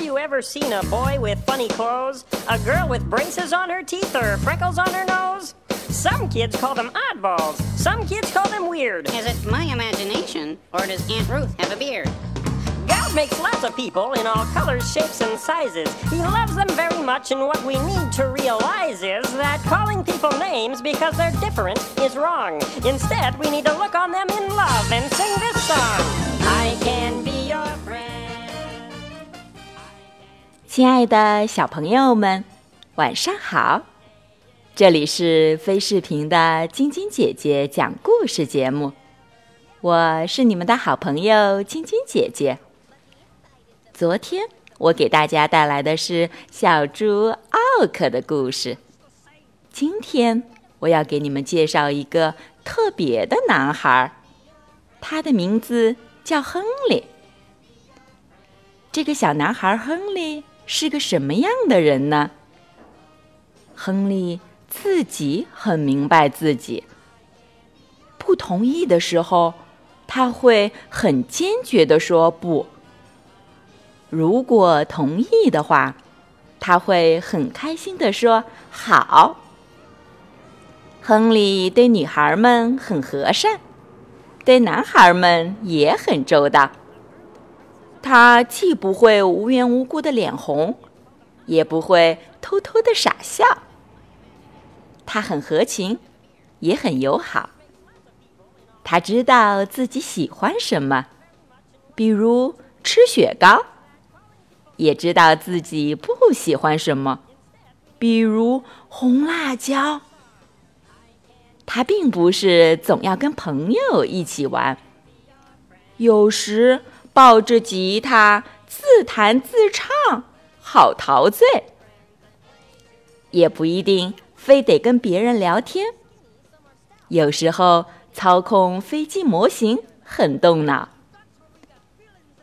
Have you ever seen a boy with funny clothes? A girl with braces on her teeth or freckles on her nose? Some kids call them oddballs. Some kids call them weird. Is it my imagination, or does Aunt Ruth have a beard? God makes lots of people in all colors, shapes, and sizes. He loves them very much, and what we need to realize is that calling people names because they're different is wrong. Instead, we need to look on them in love and sing this song I can be your friend. 亲爱的小朋友们，晚上好！这里是飞视频的晶晶姐姐讲故事节目，我是你们的好朋友晶晶姐姐。昨天我给大家带来的是小猪奥克的故事，今天我要给你们介绍一个特别的男孩，他的名字叫亨利。这个小男孩亨利是个什么样的人呢？亨利。自己很明白自己不同意的时候，他会很坚决的说不。如果同意的话，他会很开心的说好。亨利对女孩们很和善，对男孩们也很周到。他既不会无缘无故的脸红，也不会偷偷的傻笑。他很合情，也很友好。他知道自己喜欢什么，比如吃雪糕；也知道自己不喜欢什么，比如红辣椒。他并不是总要跟朋友一起玩，有时抱着吉他自弹自唱，好陶醉；也不一定。非得跟别人聊天，有时候操控飞机模型很动脑。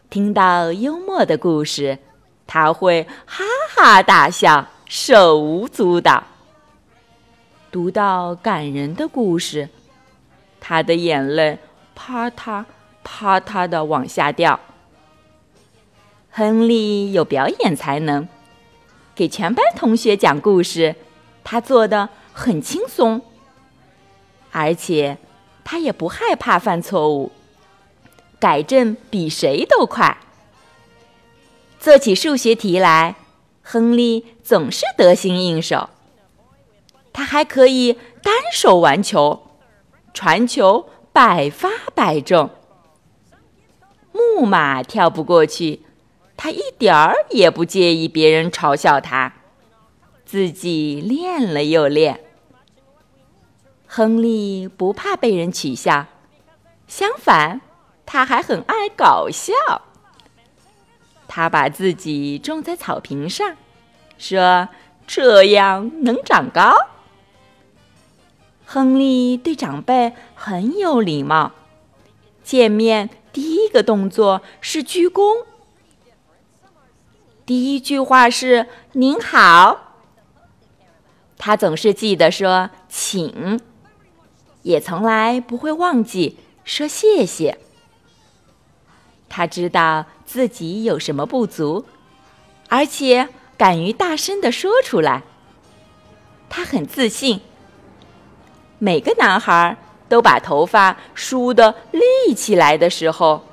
听到幽默的故事，他会哈哈大笑，手舞足蹈；读到感人的故事，他的眼泪啪嗒啪嗒的往下掉。亨利有表演才能，给全班同学讲故事。他做的很轻松，而且他也不害怕犯错误，改正比谁都快。做起数学题来，亨利总是得心应手。他还可以单手玩球，传球百发百中。木马跳不过去，他一点儿也不介意别人嘲笑他。自己练了又练，亨利不怕被人取笑，相反，他还很爱搞笑。他把自己种在草坪上，说：“这样能长高。”亨利对长辈很有礼貌，见面一个动作是鞠躬，第一句话是“您好”。他总是记得说“请”，也从来不会忘记说谢谢。他知道自己有什么不足，而且敢于大声的说出来。他很自信。每个男孩都把头发梳得立起来的时候，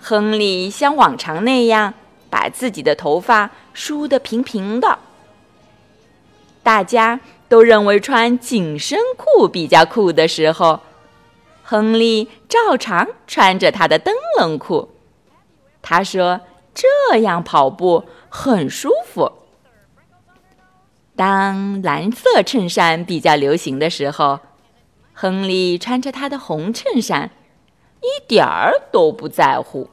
亨利像往常那样把自己的头发梳得平平的。大家都认为穿紧身裤比较酷的时候，亨利照常穿着他的灯笼裤。他说：“这样跑步很舒服。”当蓝色衬衫比较流行的时候，亨利穿着他的红衬衫，一点儿都不在乎。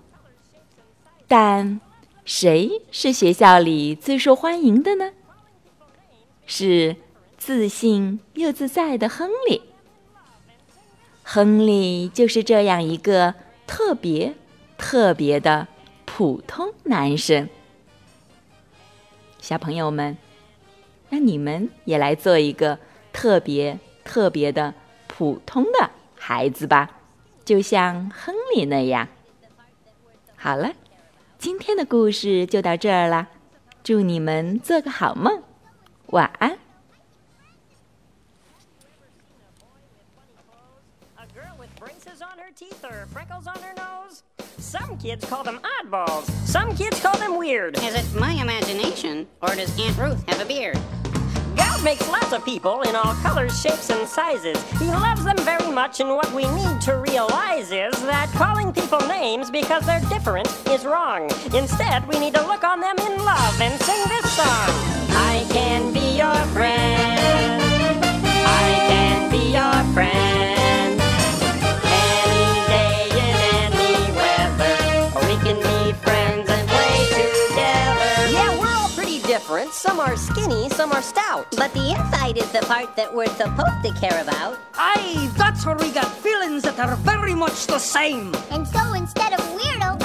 但谁是学校里最受欢迎的呢？是自信又自在的亨利。亨利就是这样一个特别、特别的普通男生。小朋友们，那你们也来做一个特别、特别的普通的孩子吧，就像亨利那样。好了。今天的故事就到这儿了，祝你们做个好梦，晚安。Some kids call them oddballs. Some kids call them weird. Is it my imagination, or does Aunt Ruth have a beard? God makes lots of people in all colors, shapes, and sizes. He loves them very much, and what we need to realize is that calling people names because they're different is wrong. Instead, we need to look on them in love and sing this song. I can be your friend. I can be your friend. Different. Some are skinny, some are stout. But the inside is the part that we're supposed to care about. Aye, that's where we got feelings that are very much the same. And so instead of weirdo,